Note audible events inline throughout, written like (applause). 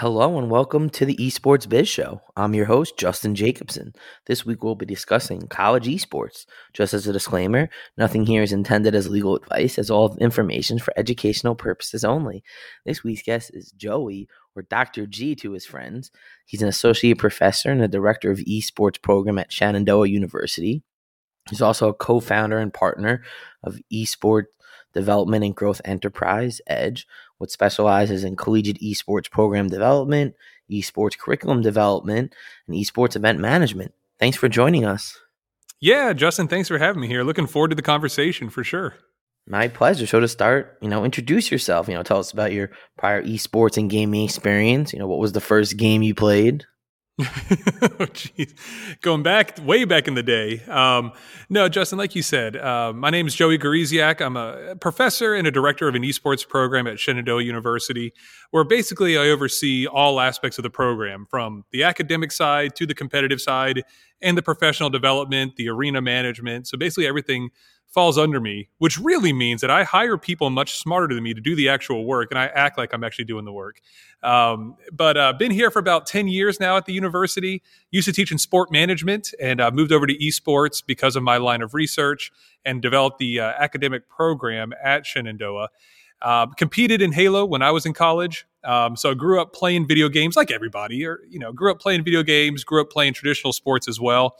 Hello and welcome to the Esports Biz Show. I'm your host, Justin Jacobson. This week we'll be discussing college esports. Just as a disclaimer, nothing here is intended as legal advice, as all information for educational purposes only. This week's guest is Joey, or Dr. G to his friends. He's an associate professor and the director of esports program at Shenandoah University. He's also a co founder and partner of Esports Development and Growth Enterprise, EDGE, which specializes in collegiate esports program development, esports curriculum development, and esports event management. Thanks for joining us. Yeah, Justin, thanks for having me here. Looking forward to the conversation for sure. My pleasure. So to start, you know, introduce yourself. You know, tell us about your prior esports and gaming experience. You know, what was the first game you played? (laughs) oh, geez. Going back, way back in the day. Um, no, Justin, like you said, uh, my name is Joey Gawrysiak. I'm a professor and a director of an esports program at Shenandoah University, where basically I oversee all aspects of the program from the academic side to the competitive side and the professional development, the arena management. So basically everything falls under me, which really means that I hire people much smarter than me to do the actual work, and I act like I'm actually doing the work. Um, but uh, been here for about ten years now at the university. Used to teach in sport management, and uh, moved over to esports because of my line of research, and developed the uh, academic program at Shenandoah. Uh, competed in Halo when I was in college. Um, so I grew up playing video games like everybody, or you know, grew up playing video games, grew up playing traditional sports as well.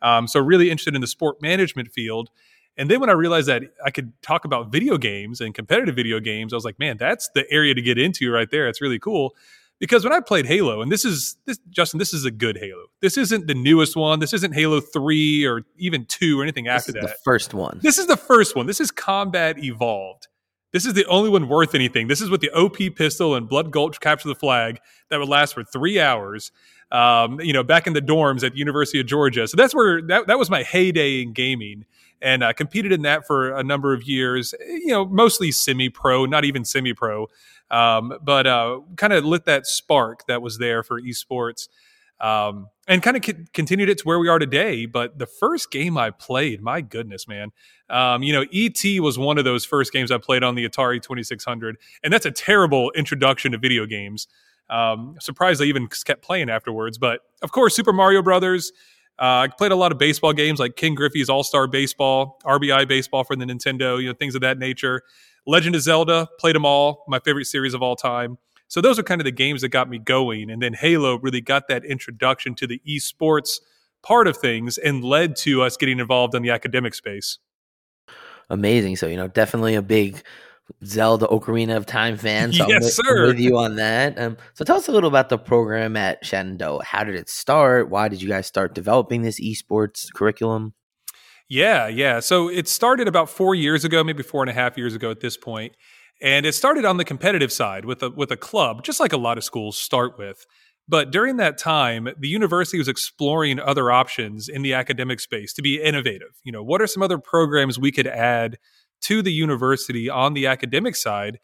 Um, so really interested in the sport management field and then when I realized that I could talk about video games and competitive video games, I was like, man, that's the area to get into right there. It's really cool. Because when I played Halo, and this is this Justin, this is a good Halo. This isn't the newest one. This isn't Halo 3 or even 2 or anything after that. The first one. This is the first one. This is Combat Evolved. This is the only one worth anything. This is with the OP pistol and Blood Gulch capture the flag that would last for three hours. Um, you know, back in the dorms at University of Georgia. So that's where that, that was my heyday in gaming and uh, competed in that for a number of years. You know, mostly semi-pro, not even semi-pro, um, but uh, kind of lit that spark that was there for esports. Um, and kind of co- continued it to where we are today. But the first game I played, my goodness, man, um, you know, ET was one of those first games I played on the Atari 2600, and that's a terrible introduction to video games. Um, surprised I even kept playing afterwards. But of course, Super Mario Brothers, uh, I played a lot of baseball games like Ken Griffey's All Star Baseball, RBI Baseball for the Nintendo, you know, things of that nature. Legend of Zelda, played them all, my favorite series of all time. So those are kind of the games that got me going. And then Halo really got that introduction to the esports part of things and led to us getting involved in the academic space. Amazing. So, you know, definitely a big Zelda Ocarina of Time fan. So yes, I'm with, sir. I'm with you on that. Um, so tell us a little about the program at Shenandoah. How did it start? Why did you guys start developing this esports curriculum? Yeah, yeah. So it started about four years ago, maybe four and a half years ago at this point, and it started on the competitive side with a with a club, just like a lot of schools start with. But during that time, the university was exploring other options in the academic space to be innovative. You know, what are some other programs we could add to the university on the academic side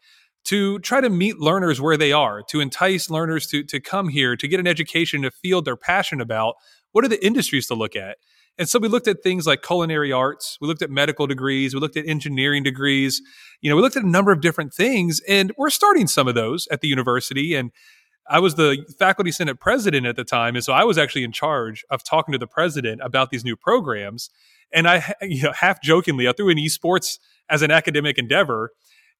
to try to meet learners where they are, to entice learners to, to come here, to get an education in a field they're passionate about. What are the industries to look at? And so we looked at things like culinary arts, we looked at medical degrees, we looked at engineering degrees. You know, we looked at a number of different things, and we're starting some of those at the university. And I was the faculty senate president at the time, and so I was actually in charge of talking to the president about these new programs. And I, you know, half jokingly, I threw in esports as an academic endeavor,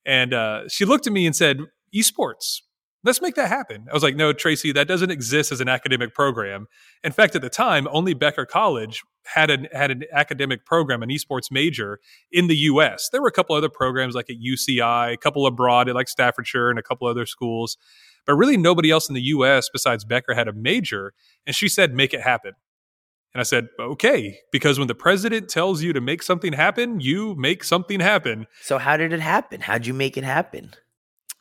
and uh, she looked at me and said, "Esports, let's make that happen." I was like, "No, Tracy, that doesn't exist as an academic program. In fact, at the time, only Becker College had an had an academic program, an esports major in the U.S. There were a couple other programs like at UCI, a couple abroad like Staffordshire, and a couple other schools." but really nobody else in the US besides Becker had a major. And she said, make it happen. And I said, okay, because when the president tells you to make something happen, you make something happen. So, how did it happen? How'd you make it happen?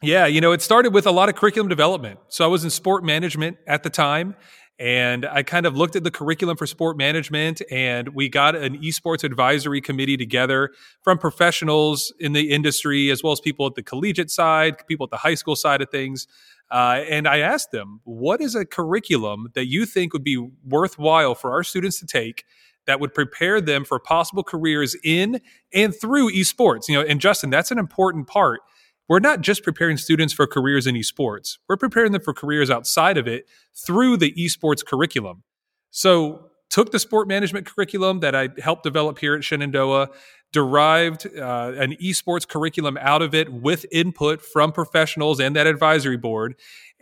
Yeah, you know, it started with a lot of curriculum development. So, I was in sport management at the time. And I kind of looked at the curriculum for sport management, and we got an esports advisory committee together from professionals in the industry, as well as people at the collegiate side, people at the high school side of things. Uh, and I asked them, what is a curriculum that you think would be worthwhile for our students to take that would prepare them for possible careers in and through esports? You know, and Justin, that's an important part. We're not just preparing students for careers in esports. We're preparing them for careers outside of it through the esports curriculum. So, took the sport management curriculum that I helped develop here at Shenandoah, derived uh, an esports curriculum out of it with input from professionals and that advisory board.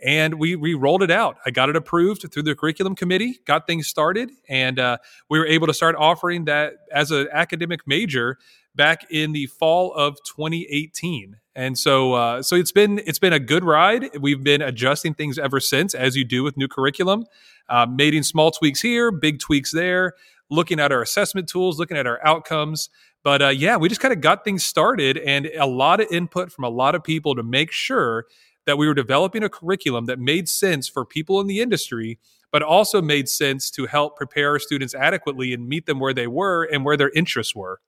And we we rolled it out. I got it approved through the curriculum committee got things started and uh, we were able to start offering that as an academic major back in the fall of 2018 and so uh, so it's been it's been a good ride. We've been adjusting things ever since as you do with new curriculum. Uh, making small tweaks here big tweaks there looking at our assessment tools looking at our outcomes but uh, yeah, we just kind of got things started and a lot of input from a lot of people to make sure that we were developing a curriculum that made sense for people in the industry, but also made sense to help prepare our students adequately and meet them where they were and where their interests were.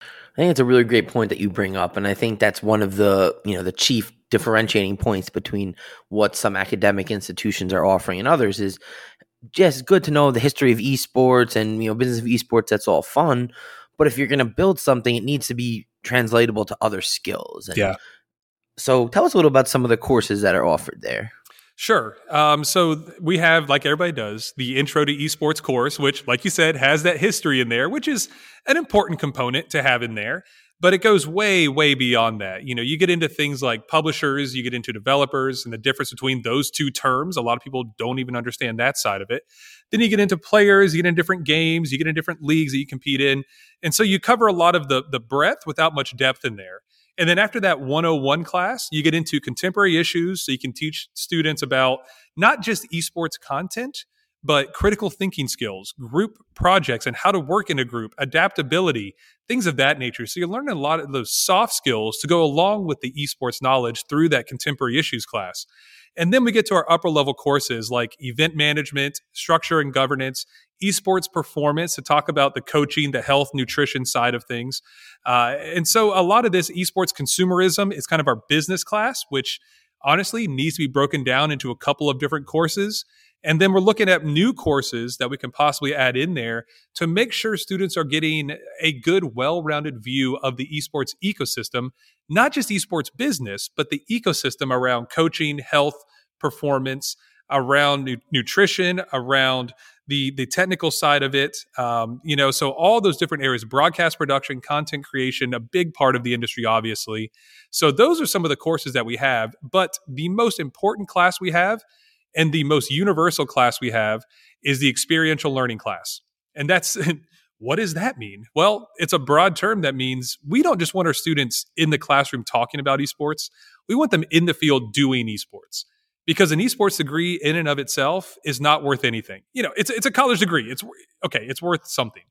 I think it's a really great point that you bring up, and I think that's one of the you know the chief differentiating points between what some academic institutions are offering and others is just good to know the history of esports and you know business of esports. That's all fun, but if you're going to build something, it needs to be translatable to other skills. And yeah. So tell us a little about some of the courses that are offered there. Sure. Um, so we have, like everybody does, the Intro to Esports course, which, like you said, has that history in there, which is an important component to have in there but it goes way way beyond that. You know you get into things like publishers you get into developers and the difference between those two terms a lot of people don't even understand that side of it. Then you get into players you get in different games you get in different leagues that you compete in. And so you cover a lot of the the breadth without much depth in there. And then after that 101 class you get into contemporary issues so you can teach students about not just esports content but critical thinking skills, group projects, and how to work in a group, adaptability, things of that nature. So you're learning a lot of those soft skills to go along with the esports knowledge through that contemporary issues class. And then we get to our upper level courses like event management, structure and governance, esports performance to talk about the coaching, the health, nutrition side of things. Uh, and so a lot of this esports consumerism is kind of our business class, which honestly needs to be broken down into a couple of different courses. And then we're looking at new courses that we can possibly add in there to make sure students are getting a good, well rounded view of the esports ecosystem, not just esports business, but the ecosystem around coaching, health, performance, around nu- nutrition, around the the technical side of it um, you know so all those different areas broadcast production content creation a big part of the industry obviously. So those are some of the courses that we have but the most important class we have and the most universal class we have is the experiential learning class. And that's (laughs) what does that mean? Well, it's a broad term that means we don't just want our students in the classroom talking about esports, we want them in the field doing esports. Because an esports degree in and of itself is not worth anything. You know, it's it's a college degree. It's okay, it's worth something.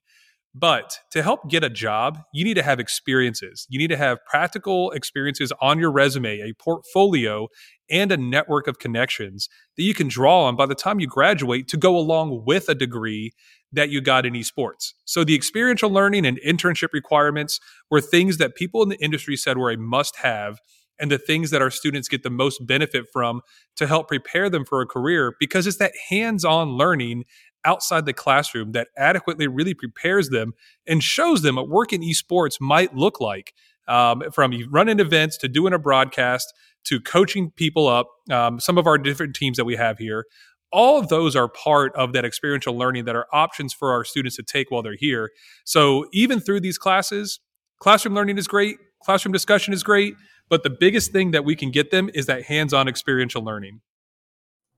But to help get a job, you need to have experiences. You need to have practical experiences on your resume, a portfolio, and a network of connections that you can draw on by the time you graduate to go along with a degree that you got in esports. So the experiential learning and internship requirements were things that people in the industry said were a must have and the things that our students get the most benefit from to help prepare them for a career because it's that hands-on learning outside the classroom that adequately really prepares them and shows them what work in esports might look like um, from running events to doing a broadcast to coaching people up. Um, some of our different teams that we have here, all of those are part of that experiential learning that are options for our students to take while they're here. So even through these classes, classroom learning is great, classroom discussion is great, but the biggest thing that we can get them is that hands-on experiential learning.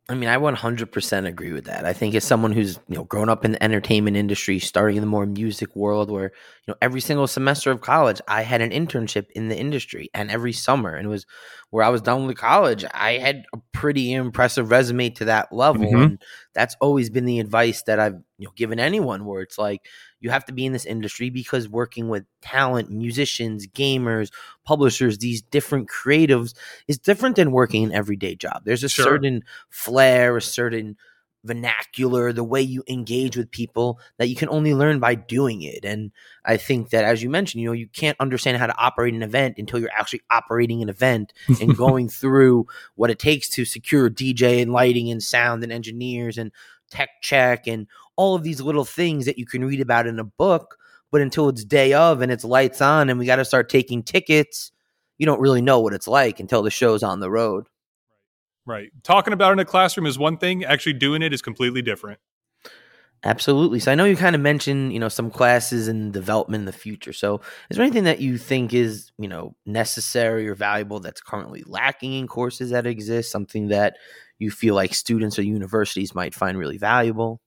I mean, I 100% agree with that. I think as someone who's, you know, grown up in the entertainment industry, starting in the more music world where, you know, every single semester of college, I had an internship in the industry and every summer and it was where I was done with college, I had a pretty impressive resume to that level mm-hmm. and that's always been the advice that I've, you know, given anyone where it's like you have to be in this industry because working with talent, musicians, gamers, publishers, these different creatives is different than working an everyday job. There's a sure. certain flair, a certain vernacular, the way you engage with people that you can only learn by doing it. And I think that, as you mentioned, you know, you can't understand how to operate an event until you're actually operating an event and (laughs) going through what it takes to secure DJ and lighting and sound and engineers and tech check and all of these little things that you can read about in a book, but until it's day of and it's lights on and we got to start taking tickets, you don't really know what it's like until the show's on the road. Right. Talking about it in a classroom is one thing, actually doing it is completely different. Absolutely. So I know you kind of mentioned, you know, some classes and development in the future. So is there anything that you think is, you know, necessary or valuable that's currently lacking in courses that exist? Something that you feel like students or universities might find really valuable?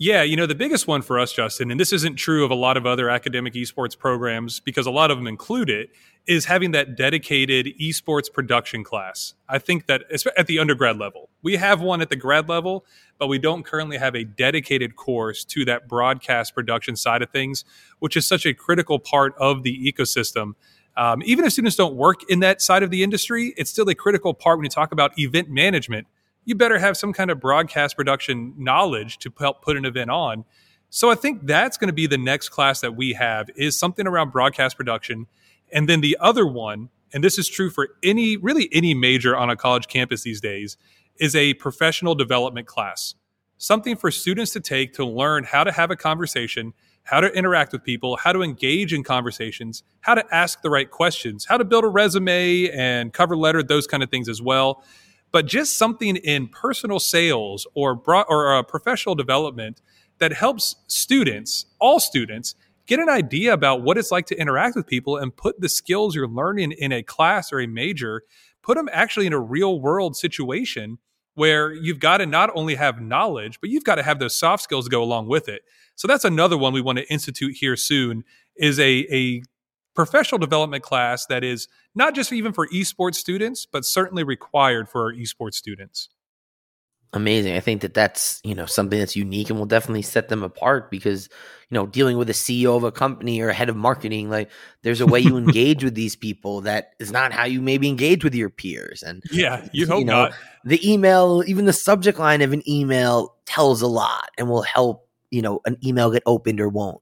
Yeah, you know, the biggest one for us, Justin, and this isn't true of a lot of other academic esports programs because a lot of them include it, is having that dedicated esports production class. I think that at the undergrad level, we have one at the grad level, but we don't currently have a dedicated course to that broadcast production side of things, which is such a critical part of the ecosystem. Um, even if students don't work in that side of the industry, it's still a critical part when you talk about event management you better have some kind of broadcast production knowledge to help put an event on. So I think that's going to be the next class that we have is something around broadcast production. And then the other one, and this is true for any really any major on a college campus these days, is a professional development class. Something for students to take to learn how to have a conversation, how to interact with people, how to engage in conversations, how to ask the right questions, how to build a resume and cover letter, those kind of things as well but just something in personal sales or bro- or uh, professional development that helps students, all students, get an idea about what it's like to interact with people and put the skills you're learning in a class or a major, put them actually in a real world situation where you've got to not only have knowledge, but you've got to have those soft skills to go along with it. So that's another one we want to institute here soon is a, a professional development class that is not just even for esports students, but certainly required for our esports students. Amazing. I think that that's, you know, something that's unique and will definitely set them apart because, you know, dealing with a CEO of a company or a head of marketing, like there's a way you (laughs) engage with these people that is not how you maybe engage with your peers. And yeah, you hope you know, not. The email, even the subject line of an email tells a lot and will help, you know, an email get opened or won't.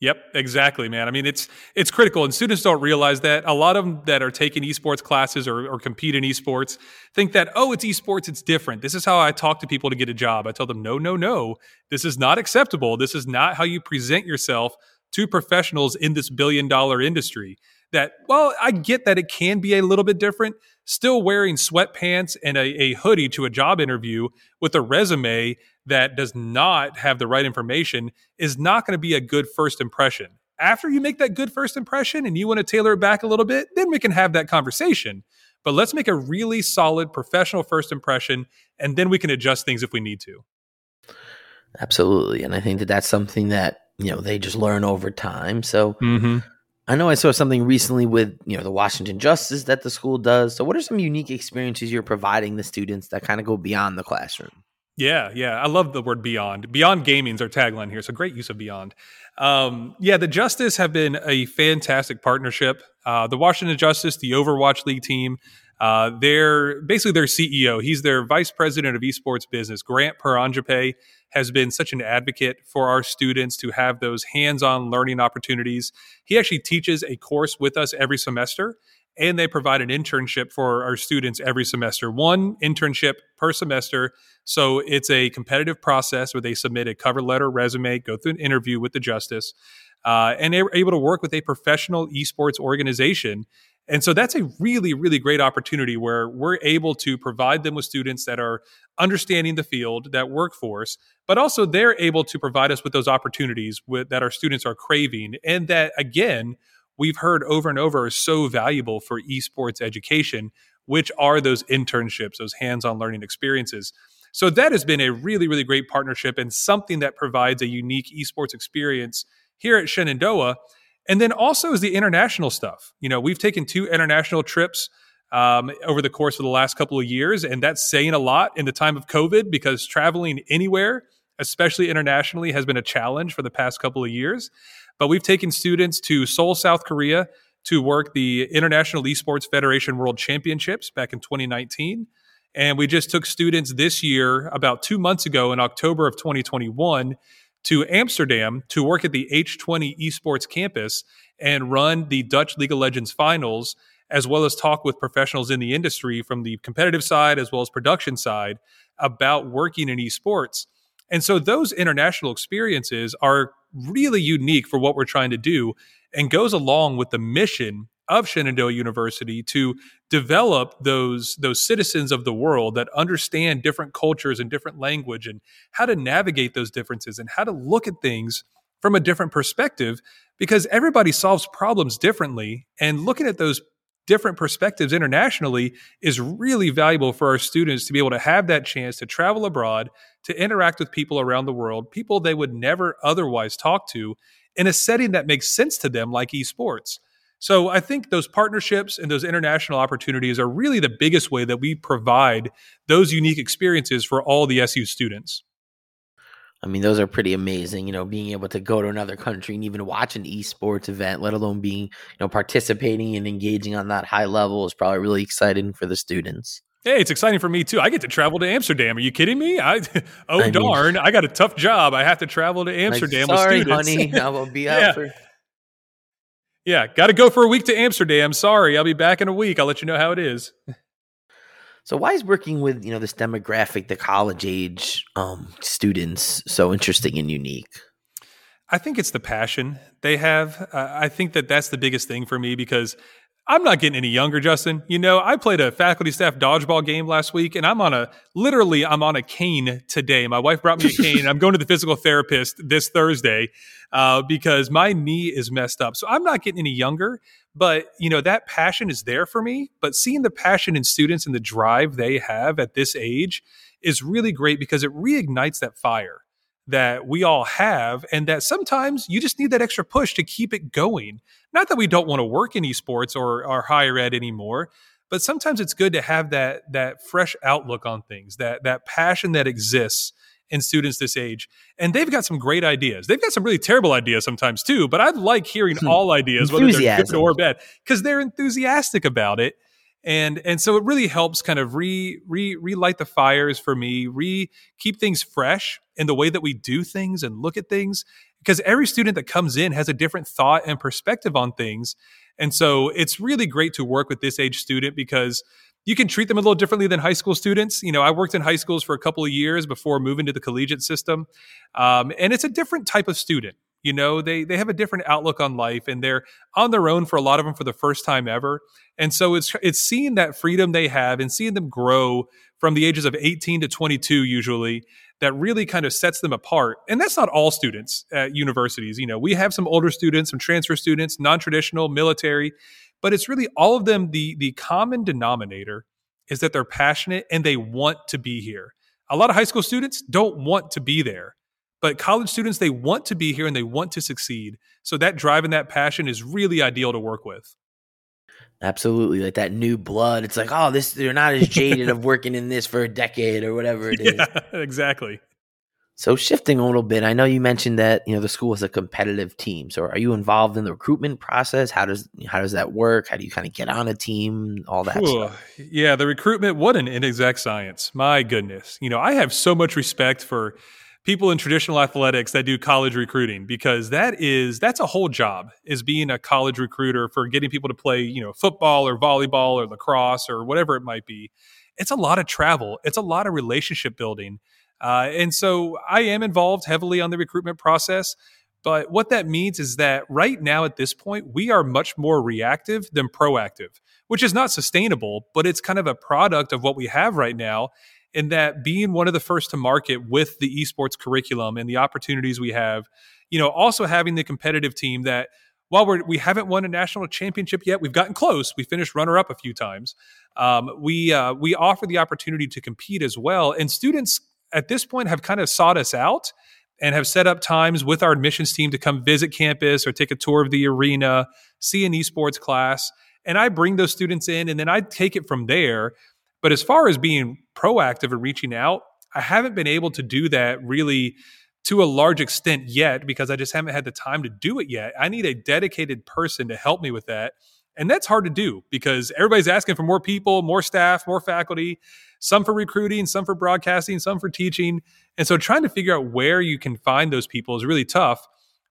Yep, exactly, man. I mean, it's it's critical, and students don't realize that. A lot of them that are taking esports classes or, or compete in esports think that oh, it's esports, it's different. This is how I talk to people to get a job. I tell them, no, no, no, this is not acceptable. This is not how you present yourself to professionals in this billion dollar industry. That well, I get that it can be a little bit different. Still wearing sweatpants and a, a hoodie to a job interview with a resume that does not have the right information is not going to be a good first impression. After you make that good first impression and you want to tailor it back a little bit, then we can have that conversation. But let's make a really solid professional first impression and then we can adjust things if we need to. Absolutely. And I think that that's something that, you know, they just learn over time. So mm-hmm. I know I saw something recently with, you know, the Washington Justice that the school does. So what are some unique experiences you're providing the students that kind of go beyond the classroom? Yeah, yeah. I love the word beyond. Beyond gaming is our tagline here. So great use of beyond. Um, yeah, the Justice have been a fantastic partnership. Uh, the Washington Justice, the Overwatch League team, uh, they're basically their CEO. He's their vice president of esports business. Grant Paranjape has been such an advocate for our students to have those hands on learning opportunities. He actually teaches a course with us every semester. And they provide an internship for our students every semester. One internship per semester. So it's a competitive process where they submit a cover letter, resume, go through an interview with the justice, uh, and they're able to work with a professional esports organization. And so that's a really, really great opportunity where we're able to provide them with students that are understanding the field, that workforce, but also they're able to provide us with those opportunities with, that our students are craving. And that, again, we've heard over and over is so valuable for esports education, which are those internships, those hands on learning experiences. So that has been a really, really great partnership and something that provides a unique esports experience here at Shenandoah. And then also is the international stuff. You know, we've taken two international trips um, over the course of the last couple of years, and that's saying a lot in the time of COVID because traveling anywhere, especially internationally, has been a challenge for the past couple of years. But we've taken students to Seoul, South Korea to work the International Esports Federation World Championships back in 2019. And we just took students this year, about two months ago in October of 2021, to Amsterdam to work at the H2O Esports campus and run the Dutch League of Legends finals, as well as talk with professionals in the industry from the competitive side as well as production side about working in esports. And so those international experiences are really unique for what we're trying to do and goes along with the mission of Shenandoah University to develop those those citizens of the world that understand different cultures and different language and how to navigate those differences and how to look at things from a different perspective because everybody solves problems differently. And looking at those different perspectives internationally is really valuable for our students to be able to have that chance to travel abroad to interact with people around the world people they would never otherwise talk to in a setting that makes sense to them like esports so I think those partnerships and those international opportunities are really the biggest way that we provide those unique experiences for all the SU students. I mean, those are pretty amazing. You know, being able to go to another country and even watch an esports event, let alone being, you know, participating and engaging on that high level is probably really exciting for the students. Hey, it's exciting for me too. I get to travel to Amsterdam. Are you kidding me? I (laughs) oh I darn, mean, I got a tough job. I have to travel to Amsterdam like, sorry, with students. honey, I will be (laughs) out yeah. for yeah, got to go for a week to Amsterdam. Sorry, I'll be back in a week. I'll let you know how it is. So why is working with you know this demographic, the college age um, students, so interesting and unique? I think it's the passion they have. Uh, I think that that's the biggest thing for me because I'm not getting any younger, Justin. You know, I played a faculty staff dodgeball game last week, and I'm on a literally I'm on a cane today. My wife brought me a cane. (laughs) I'm going to the physical therapist this Thursday uh, because my knee is messed up. So I'm not getting any younger, but you know that passion is there for me. But seeing the passion in students and the drive they have at this age is really great because it reignites that fire that we all have and that sometimes you just need that extra push to keep it going. Not that we don't want to work in esports or, or higher ed anymore but sometimes it's good to have that that fresh outlook on things that that passion that exists in students this age. And they've got some great ideas. They've got some really terrible ideas sometimes too but i like hearing hmm. all ideas whether they're good or bad because they're enthusiastic about it. And and so it really helps kind of re re relight the fires for me re keep things fresh in the way that we do things and look at things because every student that comes in has a different thought and perspective on things and so it's really great to work with this age student because you can treat them a little differently than high school students. You know, I worked in high schools for a couple of years before moving to the collegiate system, um, and it's a different type of student. You know, they they have a different outlook on life, and they're on their own for a lot of them for the first time ever. And so it's it's seeing that freedom they have and seeing them grow from the ages of 18 to 22 usually that really kind of sets them apart. And that's not all students at universities. You know, we have some older students, some transfer students, non-traditional, military, but it's really all of them the the common denominator is that they're passionate and they want to be here. A lot of high school students don't want to be there. But college students, they want to be here and they want to succeed. So that drive and that passion is really ideal to work with. Absolutely. Like that new blood. It's like, oh, this they're not as jaded of working in this for a decade or whatever it (laughs) is. Yeah, exactly. So shifting a little bit, I know you mentioned that you know the school is a competitive team. So are you involved in the recruitment process? How does how does that work? How do you kind of get on a team? All that. Stuff? Yeah, the recruitment. What an inexact science! My goodness, you know I have so much respect for people in traditional athletics that do college recruiting because that is that's a whole job is being a college recruiter for getting people to play you know football or volleyball or lacrosse or whatever it might be. It's a lot of travel. It's a lot of relationship building. Uh, and so i am involved heavily on the recruitment process but what that means is that right now at this point we are much more reactive than proactive which is not sustainable but it's kind of a product of what we have right now in that being one of the first to market with the esports curriculum and the opportunities we have, you know, also having the competitive team that while we're, we haven't won a national championship yet, we've gotten close. We finished runner up a few times. Um, we uh, we offer the opportunity to compete as well, and students at this point have kind of sought us out and have set up times with our admissions team to come visit campus or take a tour of the arena, see an esports class. And I bring those students in, and then I take it from there but as far as being proactive and reaching out, I haven't been able to do that really to a large extent yet because I just haven't had the time to do it yet. I need a dedicated person to help me with that. And that's hard to do because everybody's asking for more people, more staff, more faculty, some for recruiting, some for broadcasting, some for teaching. And so trying to figure out where you can find those people is really tough.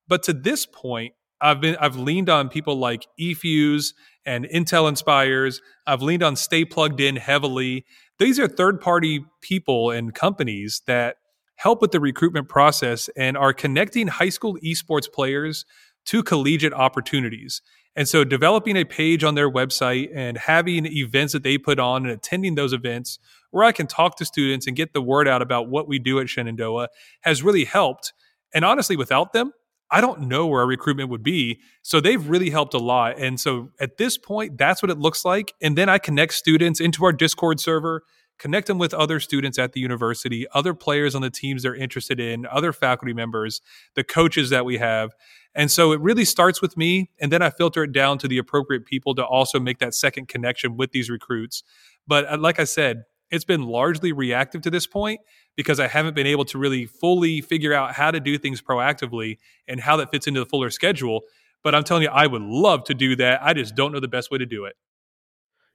But to this point, I've been I've leaned on people like eFuse and Intel Inspires. I've leaned on Stay Plugged In heavily. These are third party people and companies that help with the recruitment process and are connecting high school esports players to collegiate opportunities. And so developing a page on their website and having events that they put on and attending those events where I can talk to students and get the word out about what we do at Shenandoah has really helped. And honestly, without them, I don't know where our recruitment would be. So they've really helped a lot. And so at this point, that's what it looks like. And then I connect students into our Discord server, connect them with other students at the university, other players on the teams they're interested in, other faculty members, the coaches that we have. And so it really starts with me. And then I filter it down to the appropriate people to also make that second connection with these recruits. But uh, like I said, it's been largely reactive to this point because I haven't been able to really fully figure out how to do things proactively and how that fits into the fuller schedule. But I'm telling you, I would love to do that. I just don't know the best way to do it.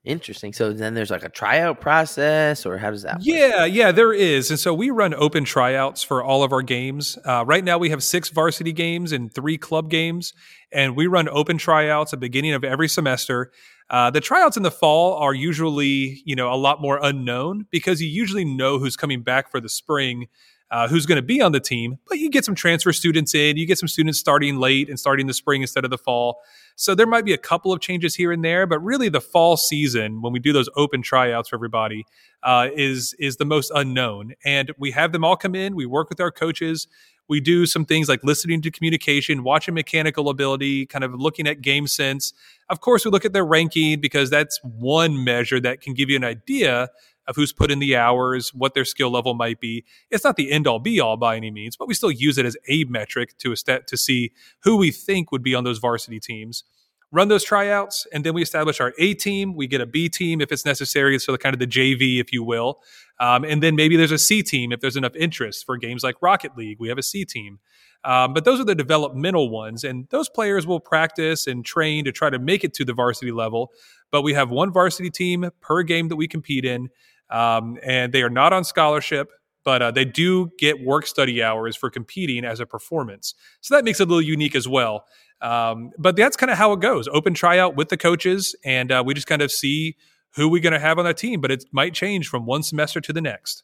Interesting. So then there's like a tryout process, or how does that? Work? Yeah, yeah, there is. And so we run open tryouts for all of our games. Uh, right now, we have six varsity games and three club games, and we run open tryouts at the beginning of every semester. Uh, the tryouts in the fall are usually, you know, a lot more unknown because you usually know who's coming back for the spring, uh, who's going to be on the team. But you get some transfer students in, you get some students starting late and starting the spring instead of the fall. So there might be a couple of changes here and there, but really the fall season when we do those open tryouts for everybody uh, is is the most unknown. And we have them all come in. We work with our coaches. We do some things like listening to communication, watching mechanical ability, kind of looking at game sense. Of course, we look at their ranking because that's one measure that can give you an idea of who's put in the hours, what their skill level might be. It's not the end all be all by any means, but we still use it as a metric to a to see who we think would be on those varsity teams run those tryouts, and then we establish our A team. We get a B team if it's necessary, so the kind of the JV, if you will, um, and then maybe there's a C team if there's enough interest for games like Rocket League. We have a C team. Um, but those are the developmental ones, and those players will practice and train to try to make it to the varsity level. But we have one varsity team per game that we compete in, um, and they are not on scholarship but uh, they do get work study hours for competing as a performance. So that makes it a little unique as well. Um, but that's kind of how it goes open tryout with the coaches, and uh, we just kind of see who we're going to have on that team, but it might change from one semester to the next.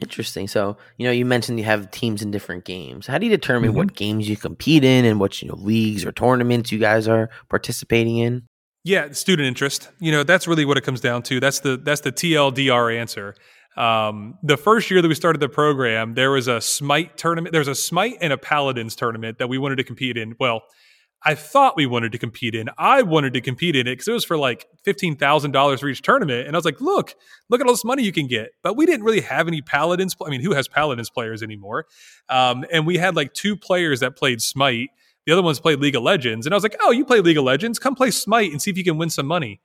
Interesting. So, you know, you mentioned you have teams in different games. How do you determine mm-hmm. what games you compete in and what, you know, leagues or tournaments you guys are participating in? Yeah, student interest. You know, that's really what it comes down to. That's the that's the TLDR answer. Um, the first year that we started the program, there was a Smite tournament. There was a Smite and a Paladins tournament that we wanted to compete in. Well, I thought we wanted to compete in. I wanted to compete in it because it was for like fifteen thousand dollars for each tournament, and I was like, "Look, look at all this money you can get." But we didn't really have any paladins. I mean, who has paladins players anymore? Um, and we had like two players that played Smite. The other ones played League of Legends, and I was like, "Oh, you play League of Legends? Come play Smite and see if you can win some money."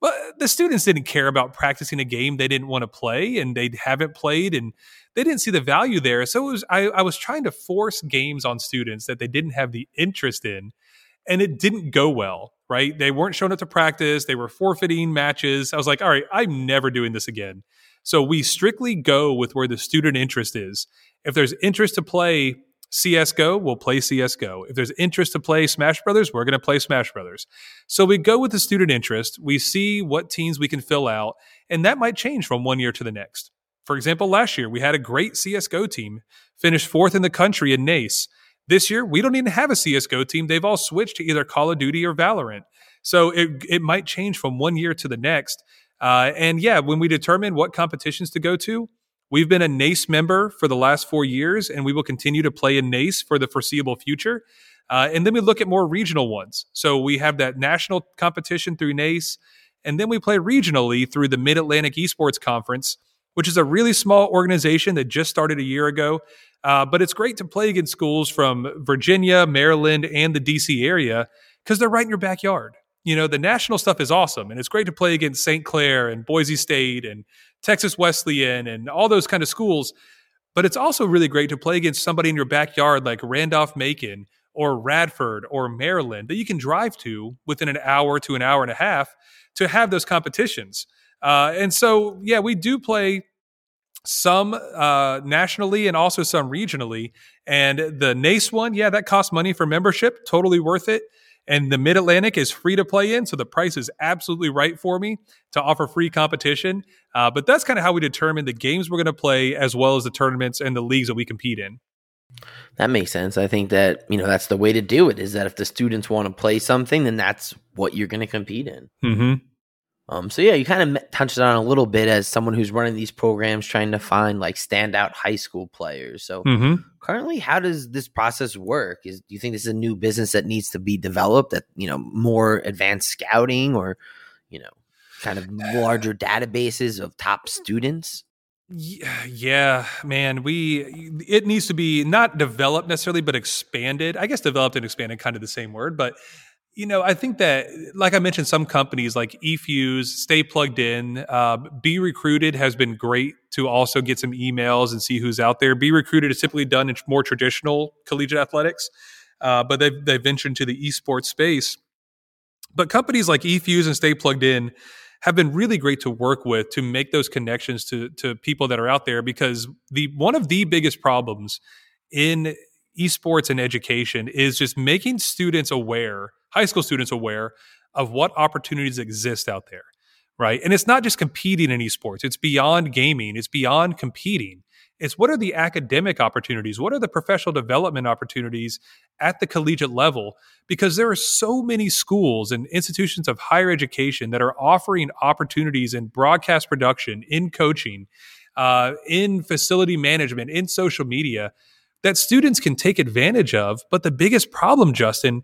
But the students didn't care about practicing a game they didn't want to play and they haven't played and they didn't see the value there. So it was I, I was trying to force games on students that they didn't have the interest in, and it didn't go well. Right? They weren't showing up to practice. They were forfeiting matches. I was like, all right, I'm never doing this again. So we strictly go with where the student interest is. If there's interest to play CSGO, we'll play CSGO. If there's interest to play Smash Brothers, we're going to play Smash Brothers. So we go with the student interest, we see what teams we can fill out, and that might change from one year to the next. For example, last year we had a great CSGO team, finished fourth in the country in NACE. This year, we don't even have a CSGO team. They've all switched to either Call of Duty or Valorant. So it, it might change from one year to the next. Uh, and yeah, when we determine what competitions to go to, we've been a NACE member for the last four years, and we will continue to play in NACE for the foreseeable future. Uh, and then we look at more regional ones. So we have that national competition through NACE, and then we play regionally through the Mid Atlantic Esports Conference, which is a really small organization that just started a year ago. Uh, but it's great to play against schools from Virginia, Maryland, and the DC area because they're right in your backyard. You know, the national stuff is awesome, and it's great to play against St. Clair and Boise State and Texas Wesleyan and all those kind of schools. But it's also really great to play against somebody in your backyard like Randolph Macon or Radford or Maryland that you can drive to within an hour to an hour and a half to have those competitions. Uh, and so, yeah, we do play some uh, nationally and also some regionally. And the NACE one, yeah, that costs money for membership, totally worth it. And the Mid Atlantic is free to play in, so the price is absolutely right for me to offer free competition. Uh, but that's kind of how we determine the games we're going to play, as well as the tournaments and the leagues that we compete in. That makes sense. I think that you know that's the way to do it. Is that if the students want to play something, then that's what you're going to compete in. Mm-hmm. Um, so yeah, you kind of touched on a little bit as someone who's running these programs, trying to find like standout high school players. So mm-hmm. currently, how does this process work? Is do you think this is a new business that needs to be developed? That you know more advanced scouting, or you know, kind of larger databases of top students? Yeah, man, we it needs to be not developed necessarily, but expanded. I guess developed and expanded kind of the same word, but you know, I think that, like I mentioned, some companies like eFuse, Stay Plugged In, uh, Be Recruited has been great to also get some emails and see who's out there. Be Recruited is typically done in more traditional collegiate athletics, uh, but they've, they've ventured into the esports space. But companies like eFuse and Stay Plugged In have been really great to work with to make those connections to, to people that are out there because the one of the biggest problems in esports and education is just making students aware high school students aware of what opportunities exist out there, right? And it's not just competing in esports, it's beyond gaming, it's beyond competing. It's what are the academic opportunities? What are the professional development opportunities at the collegiate level? Because there are so many schools and institutions of higher education that are offering opportunities in broadcast production, in coaching, uh, in facility management, in social media that students can take advantage of. But the biggest problem, Justin,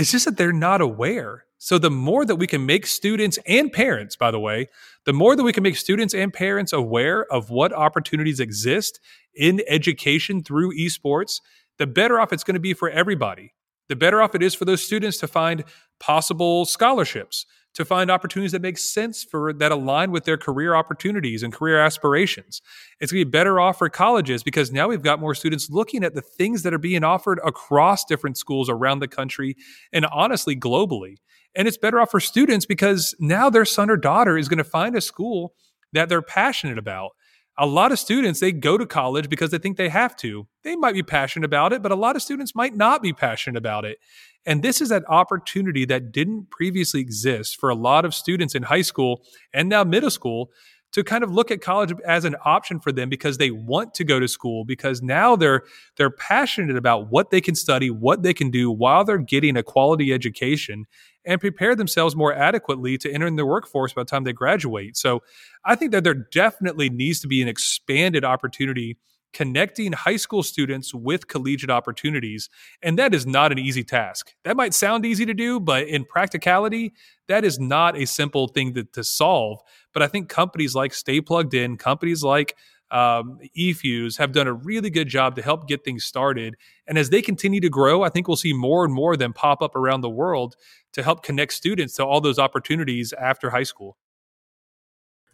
it's just that they're not aware. So the more that we can make students and parents, by the way, the more that we can make students and parents aware of what opportunities exist in education through esports, the better off it's going to be for everybody. The better off it is for those students to find possible scholarships, to find opportunities that make sense for that align with their career opportunities and career aspirations. It's going to be better off for colleges because now we've got more students looking at the things that are being offered across different schools around the country and honestly globally. And it's better off for students because now their son or daughter is going to find a school that they're passionate about a lot of students they go to college because they think they have to they might be passionate about it but a lot of students might not be passionate about it and this is that opportunity that didn't previously exist for a lot of students in high school and now middle school to kind of look at college as an option for them because they want to go to school because now they're they're passionate about what they can study, what they can do while they're getting a quality education and prepare themselves more adequately to enter in the workforce by the time they graduate. So I think that there definitely needs to be an expanded opportunity connecting high school students with collegiate opportunities. And that is not an easy task. That might sound easy to do, but in practicality, that is not a simple thing to, to solve. But I think companies like Stay Plugged In, companies like um, eFuse have done a really good job to help get things started. And as they continue to grow, I think we'll see more and more of them pop up around the world to help connect students to all those opportunities after high school.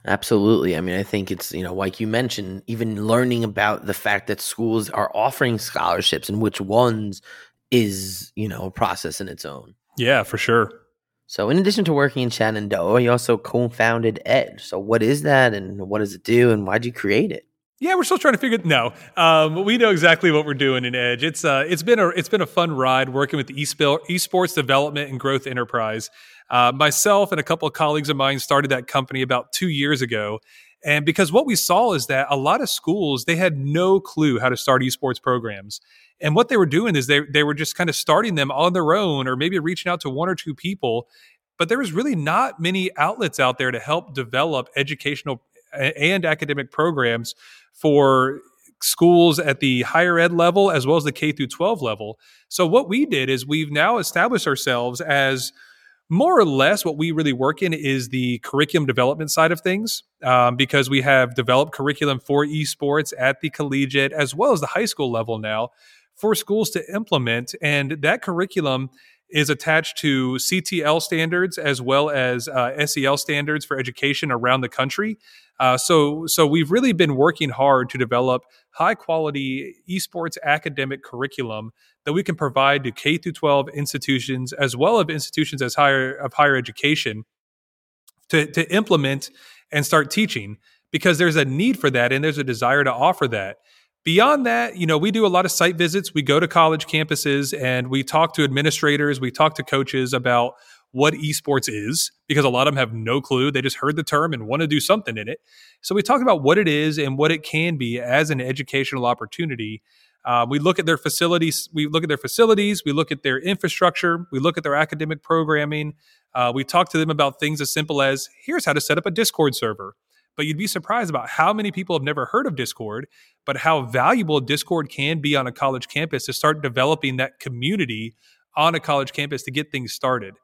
Absolutely. I mean, I think it's, you know, like you mentioned, even learning about the fact that schools are offering scholarships and which ones is, you know, a process in its own. Yeah, for sure. So, in addition to working in Shenandoah, you also co founded Edge. So, what is that and what does it do and why'd you create it? Yeah, we're still trying to figure. No, um, we know exactly what we're doing in Edge. It's uh, it's been a it's been a fun ride working with the esports development and growth enterprise. Uh, myself and a couple of colleagues of mine started that company about two years ago, and because what we saw is that a lot of schools they had no clue how to start esports programs, and what they were doing is they they were just kind of starting them on their own, or maybe reaching out to one or two people. But there was really not many outlets out there to help develop educational and academic programs for schools at the higher ed level as well as the K through 12 level. So what we did is we've now established ourselves as more or less what we really work in is the curriculum development side of things um, because we have developed curriculum for esports at the collegiate as well as the high school level now for schools to implement and that curriculum is attached to CTL standards as well as uh, SEL standards for education around the country. Uh, so, so we've really been working hard to develop high quality esports academic curriculum that we can provide to K through 12 institutions as well as institutions as higher of higher education to, to implement and start teaching because there's a need for that and there's a desire to offer that. Beyond that, you know, we do a lot of site visits. We go to college campuses and we talk to administrators, we talk to coaches about what esports is because a lot of them have no clue. They just heard the term and want to do something in it. So we talk about what it is and what it can be as an educational opportunity. Uh, we look at their facilities. We look at their facilities. We look at their infrastructure. We look at their academic programming. Uh, we talk to them about things as simple as here's how to set up a Discord server. But you'd be surprised about how many people have never heard of Discord, but how valuable Discord can be on a college campus to start developing that community on a college campus to get things started.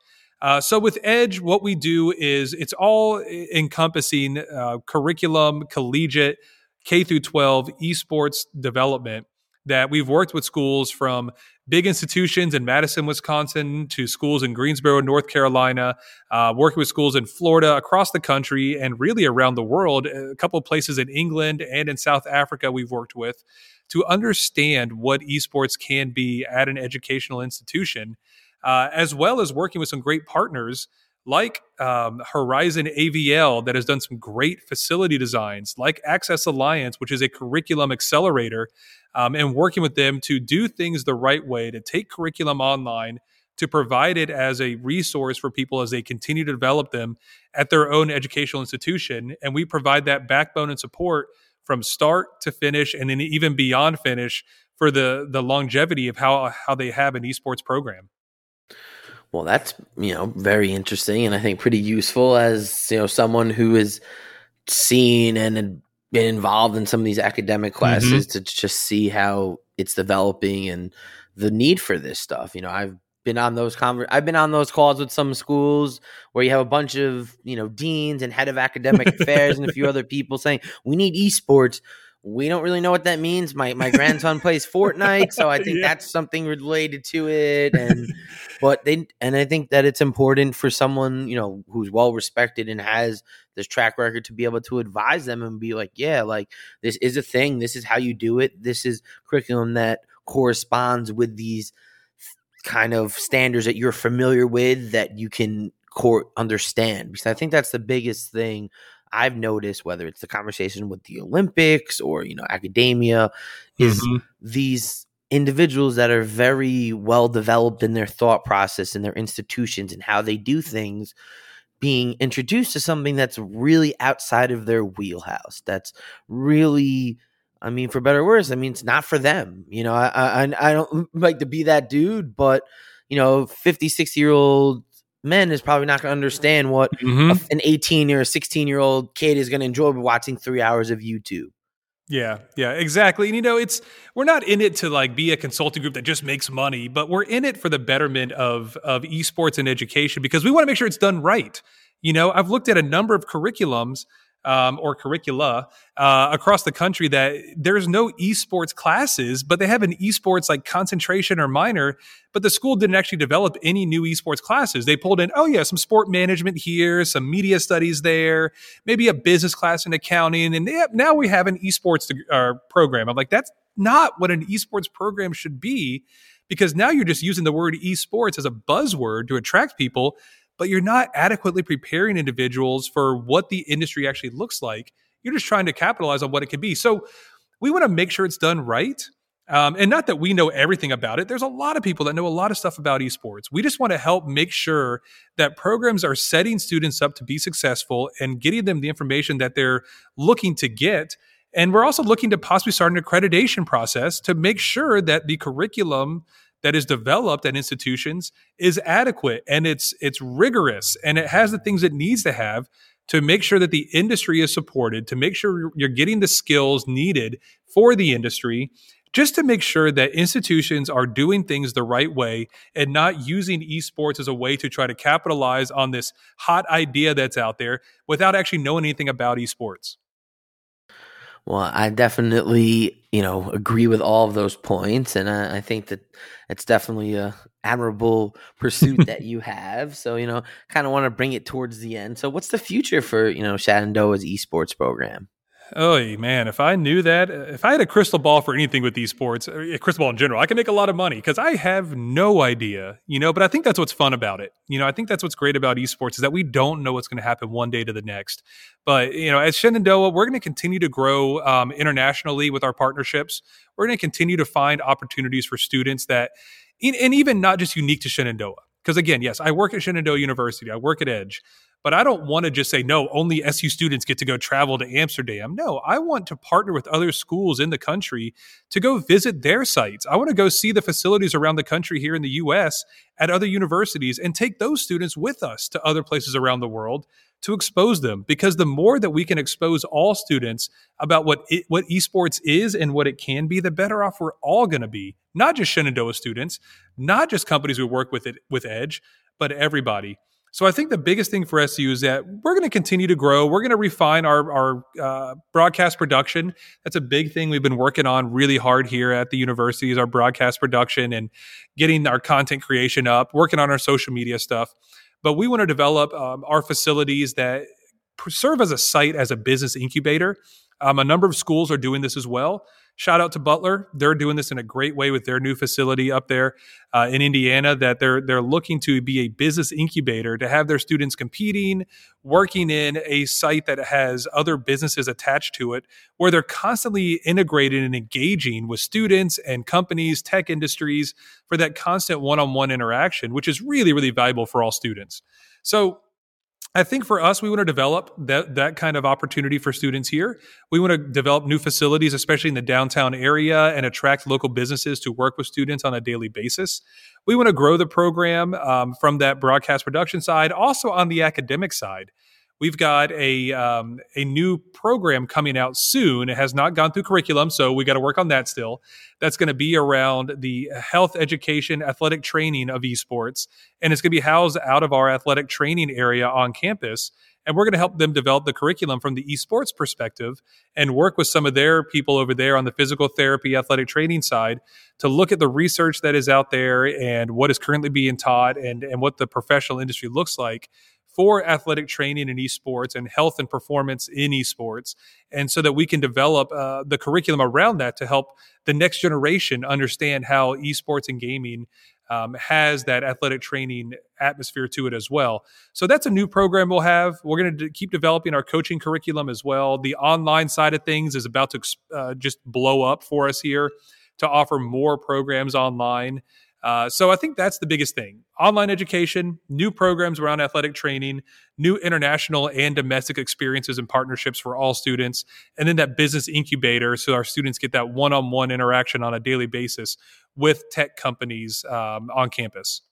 Uh, so with Edge, what we do is it's all encompassing uh, curriculum, collegiate, K through 12 esports development that we've worked with schools from big institutions in Madison, Wisconsin, to schools in Greensboro, North Carolina, uh, working with schools in Florida, across the country, and really around the world. A couple places in England and in South Africa we've worked with to understand what esports can be at an educational institution, uh, as well as working with some great partners like um, Horizon AVL that has done some great facility designs, like Access Alliance, which is a curriculum accelerator, um, and working with them to do things the right way, to take curriculum online, to provide it as a resource for people as they continue to develop them at their own educational institution. And we provide that backbone and support from start to finish, and then even beyond finish for the the longevity of how how they have an esports program. Well, that's you know very interesting, and I think pretty useful as you know someone who is seen and been involved in some of these academic classes mm-hmm. to just see how it's developing and the need for this stuff. You know, I've been on those conver- I've been on those calls with some schools where you have a bunch of you know deans and head of academic (laughs) affairs and a few other people saying we need esports we don't really know what that means. My my grandson plays Fortnite, so I (laughs) think yeah. that's something related to it. And (laughs) but they and I think that it's important for someone you know who's well respected and has this track record to be able to advise them and be like, yeah, like this is a thing. This is how you do it. This is curriculum that corresponds with these kind of standards that you're familiar with that you can court understand because I think that's the biggest thing I've noticed, whether it's the conversation with the Olympics or, you know, academia, is mm-hmm. these individuals that are very well developed in their thought process and their institutions and how they do things being introduced to something that's really outside of their wheelhouse. That's really, I mean, for better or worse, I mean, it's not for them. You know, I, I, I don't (laughs) like to be that dude, but, you know, 50, 60 year old men is probably not going to understand what mm-hmm. an 18 or a 16 year old kid is going to enjoy watching three hours of YouTube. Yeah, yeah, exactly. And you know, it's we're not in it to like be a consulting group that just makes money, but we're in it for the betterment of of esports and education because we want to make sure it's done right. You know, I've looked at a number of curriculums um, or curricula uh, across the country that there's no esports classes, but they have an esports like concentration or minor. But the school didn't actually develop any new esports classes. They pulled in, oh yeah, some sport management here, some media studies there, maybe a business class in accounting, and now we have an esports uh, program. I'm like, that's not what an esports program should be, because now you're just using the word esports as a buzzword to attract people but you're not adequately preparing individuals for what the industry actually looks like. You're just trying to capitalize on what it could be. So, we want to make sure it's done right. Um, and not that we know everything about it. There's a lot of people that know a lot of stuff about esports. We just want to help make sure that programs are setting students up to be successful and getting them the information that they're looking to get. And we're also looking to possibly start an accreditation process to make sure that the curriculum that is developed at institutions is adequate and it's it's rigorous and it has the things it needs to have to make sure that the industry is supported, to make sure you're getting the skills needed for the industry just to make sure that institutions are doing things the right way and not using esports as a way to try to capitalize on this hot idea that's out there without actually knowing anything about esports. Well, I definitely, you know, agree with all of those points, and I, I think that it's definitely a admirable pursuit that (laughs) you have. So, you know, kind of want to bring it towards the end. So, what's the future for you know Shenandoah's esports program? Oh man, if I knew that, if I had a crystal ball for anything with these sports, a crystal ball in general, I could make a lot of money because I have no idea, you know. But I think that's what's fun about it. You know, I think that's what's great about esports is that we don't know what's going to happen one day to the next. But you know, at Shenandoah, we're going to continue to grow um, internationally with our partnerships. We're going to continue to find opportunities for students that, and even not just unique to Shenandoah. Because again, yes, I work at Shenandoah University. I work at Edge. But I don't want to just say, no, only SU students get to go travel to Amsterdam. No, I want to partner with other schools in the country to go visit their sites. I want to go see the facilities around the country here in the US at other universities and take those students with us to other places around the world to expose them because the more that we can expose all students about what it, what esports is and what it can be the better off we're all going to be not just Shenandoah students not just companies we work with it with Edge but everybody so I think the biggest thing for SU is that we're going to continue to grow. We're going to refine our, our uh, broadcast production. That's a big thing we've been working on really hard here at the university is our broadcast production and getting our content creation up, working on our social media stuff. But we want to develop um, our facilities that serve as a site as a business incubator. Um, a number of schools are doing this as well. Shout out to Butler; they're doing this in a great way with their new facility up there uh, in Indiana. That they're they're looking to be a business incubator to have their students competing, working in a site that has other businesses attached to it, where they're constantly integrated and engaging with students and companies, tech industries for that constant one-on-one interaction, which is really really valuable for all students. So I think for us, we want to develop that that kind of opportunity for students here. We want to develop new facilities, especially in the downtown area, and attract local businesses to work with students on a daily basis. We want to grow the program um, from that broadcast production side, also on the academic side. We've got a um, a new program coming out soon. It has not gone through curriculum, so we got to work on that still. That's going to be around the health education, athletic training of esports, and it's going to be housed out of our athletic training area on campus. And we're going to help them develop the curriculum from the esports perspective and work with some of their people over there on the physical therapy, athletic training side to look at the research that is out there and what is currently being taught and, and what the professional industry looks like for athletic training in esports and health and performance in esports, and so that we can develop uh, the curriculum around that to help the next generation understand how esports and gaming um, has that athletic training atmosphere to it as well. So that's a new program we'll have. We're going to keep developing our coaching curriculum as well. The online side of things is about to uh, just blow up for us here to offer more programs online. Uh, so I think that's the biggest thing. Online education, new programs around athletic training, new international and domestic experiences and partnerships for all students, and then that business incubator so our students get that one-on-one interaction on a daily basis with tech companies um, on campus.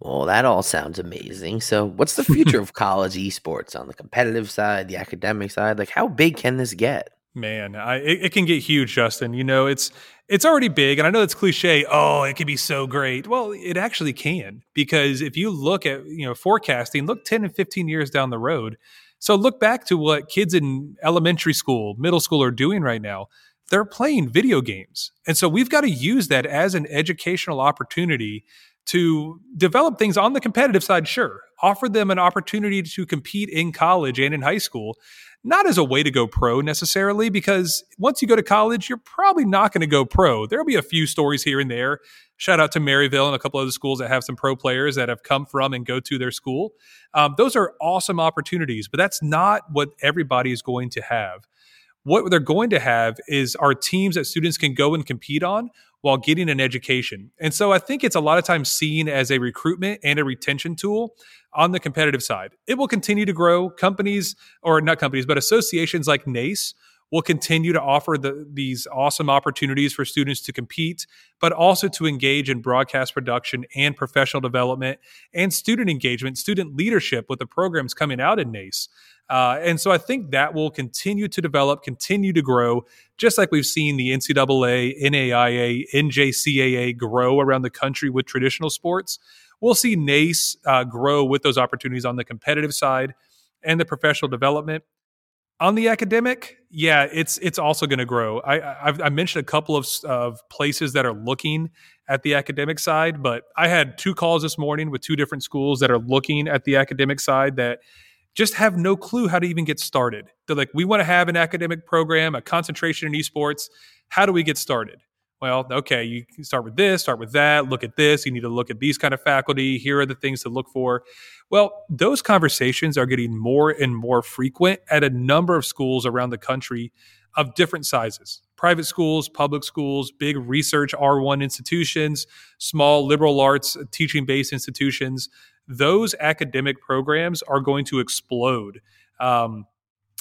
Well, that all sounds amazing. So, what's the future (laughs) of college esports on the competitive side, the academic side? Like, how big can this get? Man, I, it, it, can get huge, Justin. You know, it's it's already big, and I know it's cliche. Oh, it can be so great. Well, it actually can because if you look at you know forecasting, look ten and fifteen years down the road. So look back to what kids in elementary school, middle school are doing right now. They're playing video games, and so we've got to use that as an educational opportunity to develop things on the competitive side. Sure, offer them an opportunity to compete in college and in high school not as a way to go pro necessarily, because once you go to college, you're probably not going to go pro. There'll be a few stories here and there. Shout out to Maryville and a couple other schools that have some pro players that have come from and go to their school. Um, those are awesome opportunities, but that's not what everybody is going to have. what they're going to have is our teams that students can go and compete on while getting an education. And so I think it's a lot of times seen as a recruitment and a retention tool on the competitive side. It will continue to grow. Companies, or not companies, but associations like NACE will continue to offer the, these awesome opportunities for students to compete, but also to engage in broadcast production and professional development and student engagement, student leadership with the programs coming out in NACE. Uh, and so I think that will continue to develop, continue to grow, just like we've seen the NCAA, NAIA, NJCAA grow around the country with traditional sports. We'll see NACE uh, grow with those opportunities on the competitive side and the professional development. On the academic, yeah, it's it's also going to grow. I I've, I mentioned a couple of of places that are looking at the academic side, but I had two calls this morning with two different schools that are looking at the academic side that just have no clue how to even get started. They're like, we want to have an academic program, a concentration in esports. How do we get started? Well, okay, you can start with this, start with that, look at this. You need to look at these kind of faculty. Here are the things to look for. Well, those conversations are getting more and more frequent at a number of schools around the country of different sizes private schools, public schools, big research R1 institutions, small liberal arts teaching based institutions. Those academic programs are going to explode. Um,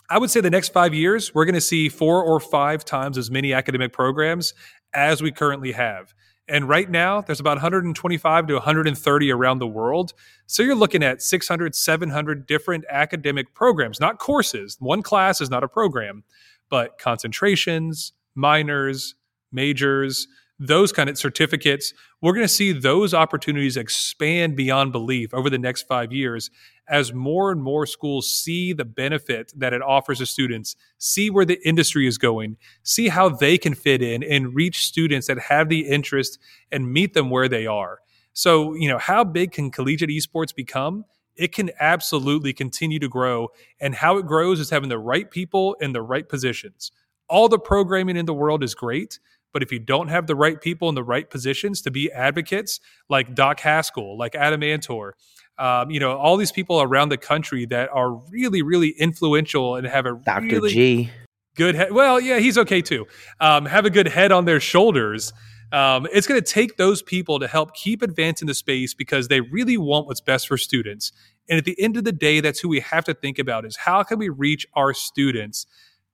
I would say the next five years, we're going to see four or five times as many academic programs as we currently have. And right now, there's about 125 to 130 around the world. So you're looking at 600, 700 different academic programs, not courses. One class is not a program, but concentrations, minors, majors, those kind of certificates. We're going to see those opportunities expand beyond belief over the next five years as more and more schools see the benefit that it offers to students, see where the industry is going, see how they can fit in and reach students that have the interest and meet them where they are. So, you know, how big can collegiate esports become? It can absolutely continue to grow. And how it grows is having the right people in the right positions. All the programming in the world is great, but if you don't have the right people in the right positions to be advocates, like Doc Haskell, like Adam Antor, um, you know, all these people around the country that are really, really influential and have a Dr. really G. good head. Well, yeah, he's okay too. Um, have a good head on their shoulders. Um, it's going to take those people to help keep advancing the space because they really want what's best for students. And at the end of the day, that's who we have to think about is how can we reach our students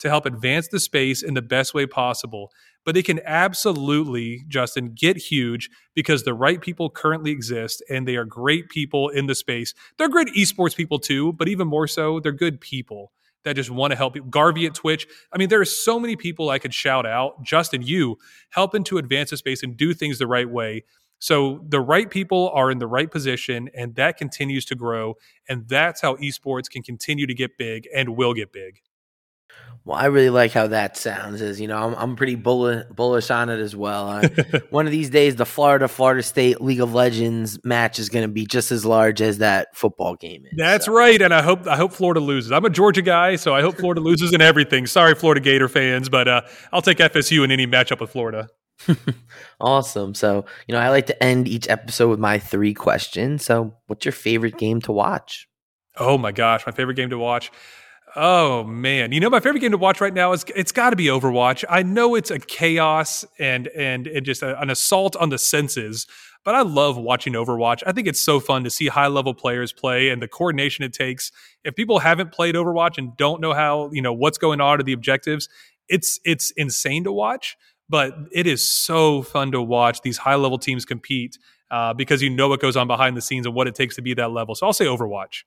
to help advance the space in the best way possible but they can absolutely, Justin, get huge because the right people currently exist and they are great people in the space. They're great esports people too, but even more so, they're good people that just want to help you. Garvey at Twitch. I mean, there are so many people I could shout out. Justin, you helping to advance the space and do things the right way. So the right people are in the right position, and that continues to grow. And that's how esports can continue to get big and will get big. Well, I really like how that sounds. Is you know, I'm I'm pretty bullish bullish on it as well. Uh, (laughs) one of these days, the Florida Florida State League of Legends match is going to be just as large as that football game is. That's so. right, and I hope I hope Florida loses. I'm a Georgia guy, so I hope Florida loses in everything. Sorry, Florida Gator fans, but uh, I'll take FSU in any matchup with Florida. (laughs) awesome. So, you know, I like to end each episode with my three questions. So, what's your favorite game to watch? Oh my gosh, my favorite game to watch. Oh man, you know my favorite game to watch right now is it's got to be Overwatch. I know it's a chaos and and and just a, an assault on the senses, but I love watching Overwatch. I think it's so fun to see high level players play and the coordination it takes. If people haven't played Overwatch and don't know how you know what's going on or the objectives, it's it's insane to watch. But it is so fun to watch these high level teams compete uh, because you know what goes on behind the scenes and what it takes to be that level. So I'll say Overwatch.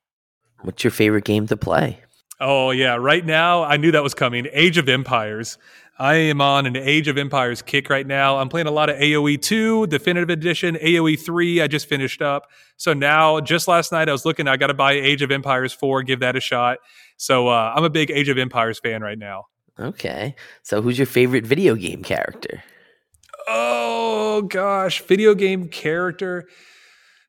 What's your favorite game to play? Oh yeah, right now I knew that was coming. Age of Empires. I am on an Age of Empires kick right now. I'm playing a lot of AoE 2, Definitive Edition, AoE 3. I just finished up. So now, just last night, I was looking. I got to buy Age of Empires 4, give that a shot. So uh, I'm a big Age of Empires fan right now. Okay. So who's your favorite video game character? Oh gosh, video game character.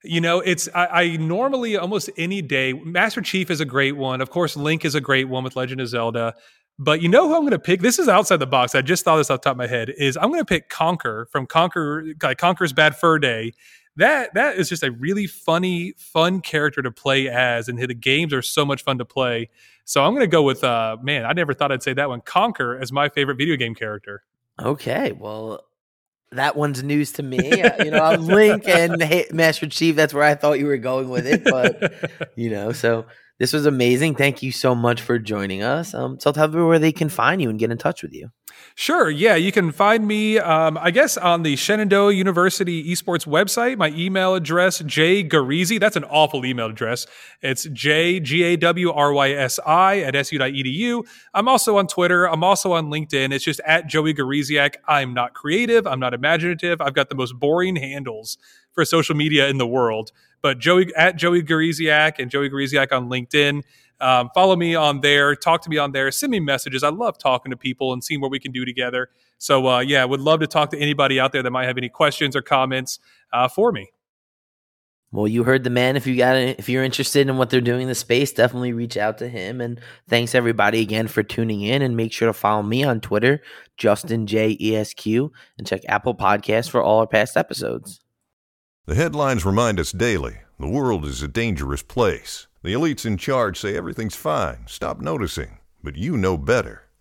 You know, it's I, I, normally almost any day. Master Chief is a great one. Of course, Link is a great one with Legend of Zelda. But you know who I'm going to pick? This is outside the box. I just thought this off top of my head. Is I'm going to pick Conker from Conker, like Conker's Bad Fur Day. that that is just a really funny, fun character to play as, and the games are so much fun to play. So I'm going to go with uh, man. I never thought I'd say that one, Conker as my favorite video game character. Okay, well, that one's news to me. You know, I'm Link and (laughs) Master Chief. That's where I thought you were going with it, but (laughs) you know, so this was amazing. Thank you so much for joining us. Um, so tell them where they can find you and get in touch with you. Sure. Yeah, you can find me, um, I guess, on the Shenandoah University esports website. My email address, J Gawrysi. That's an awful email address. It's J G A W R Y S I at su.edu. I'm also on Twitter. I'm also on LinkedIn. It's just at Joey Gawrysiak. I'm not creative. I'm not imaginative. I've got the most boring handles for social media in the world. But Joey at Joey Gawrysiak and Joey Gawrysiak on LinkedIn. Um, follow me on there, talk to me on there, send me messages. I love talking to people and seeing what we can do together. So, uh, yeah, would love to talk to anybody out there that might have any questions or comments uh, for me. Well, you heard the man. If you got if you're interested in what they're doing in the space, definitely reach out to him. And thanks everybody again for tuning in. And make sure to follow me on Twitter, Justin J E S Q, and check Apple Podcasts for all our past episodes. The headlines remind us daily the world is a dangerous place. The elites in charge say everything's fine, stop noticing. But you know better.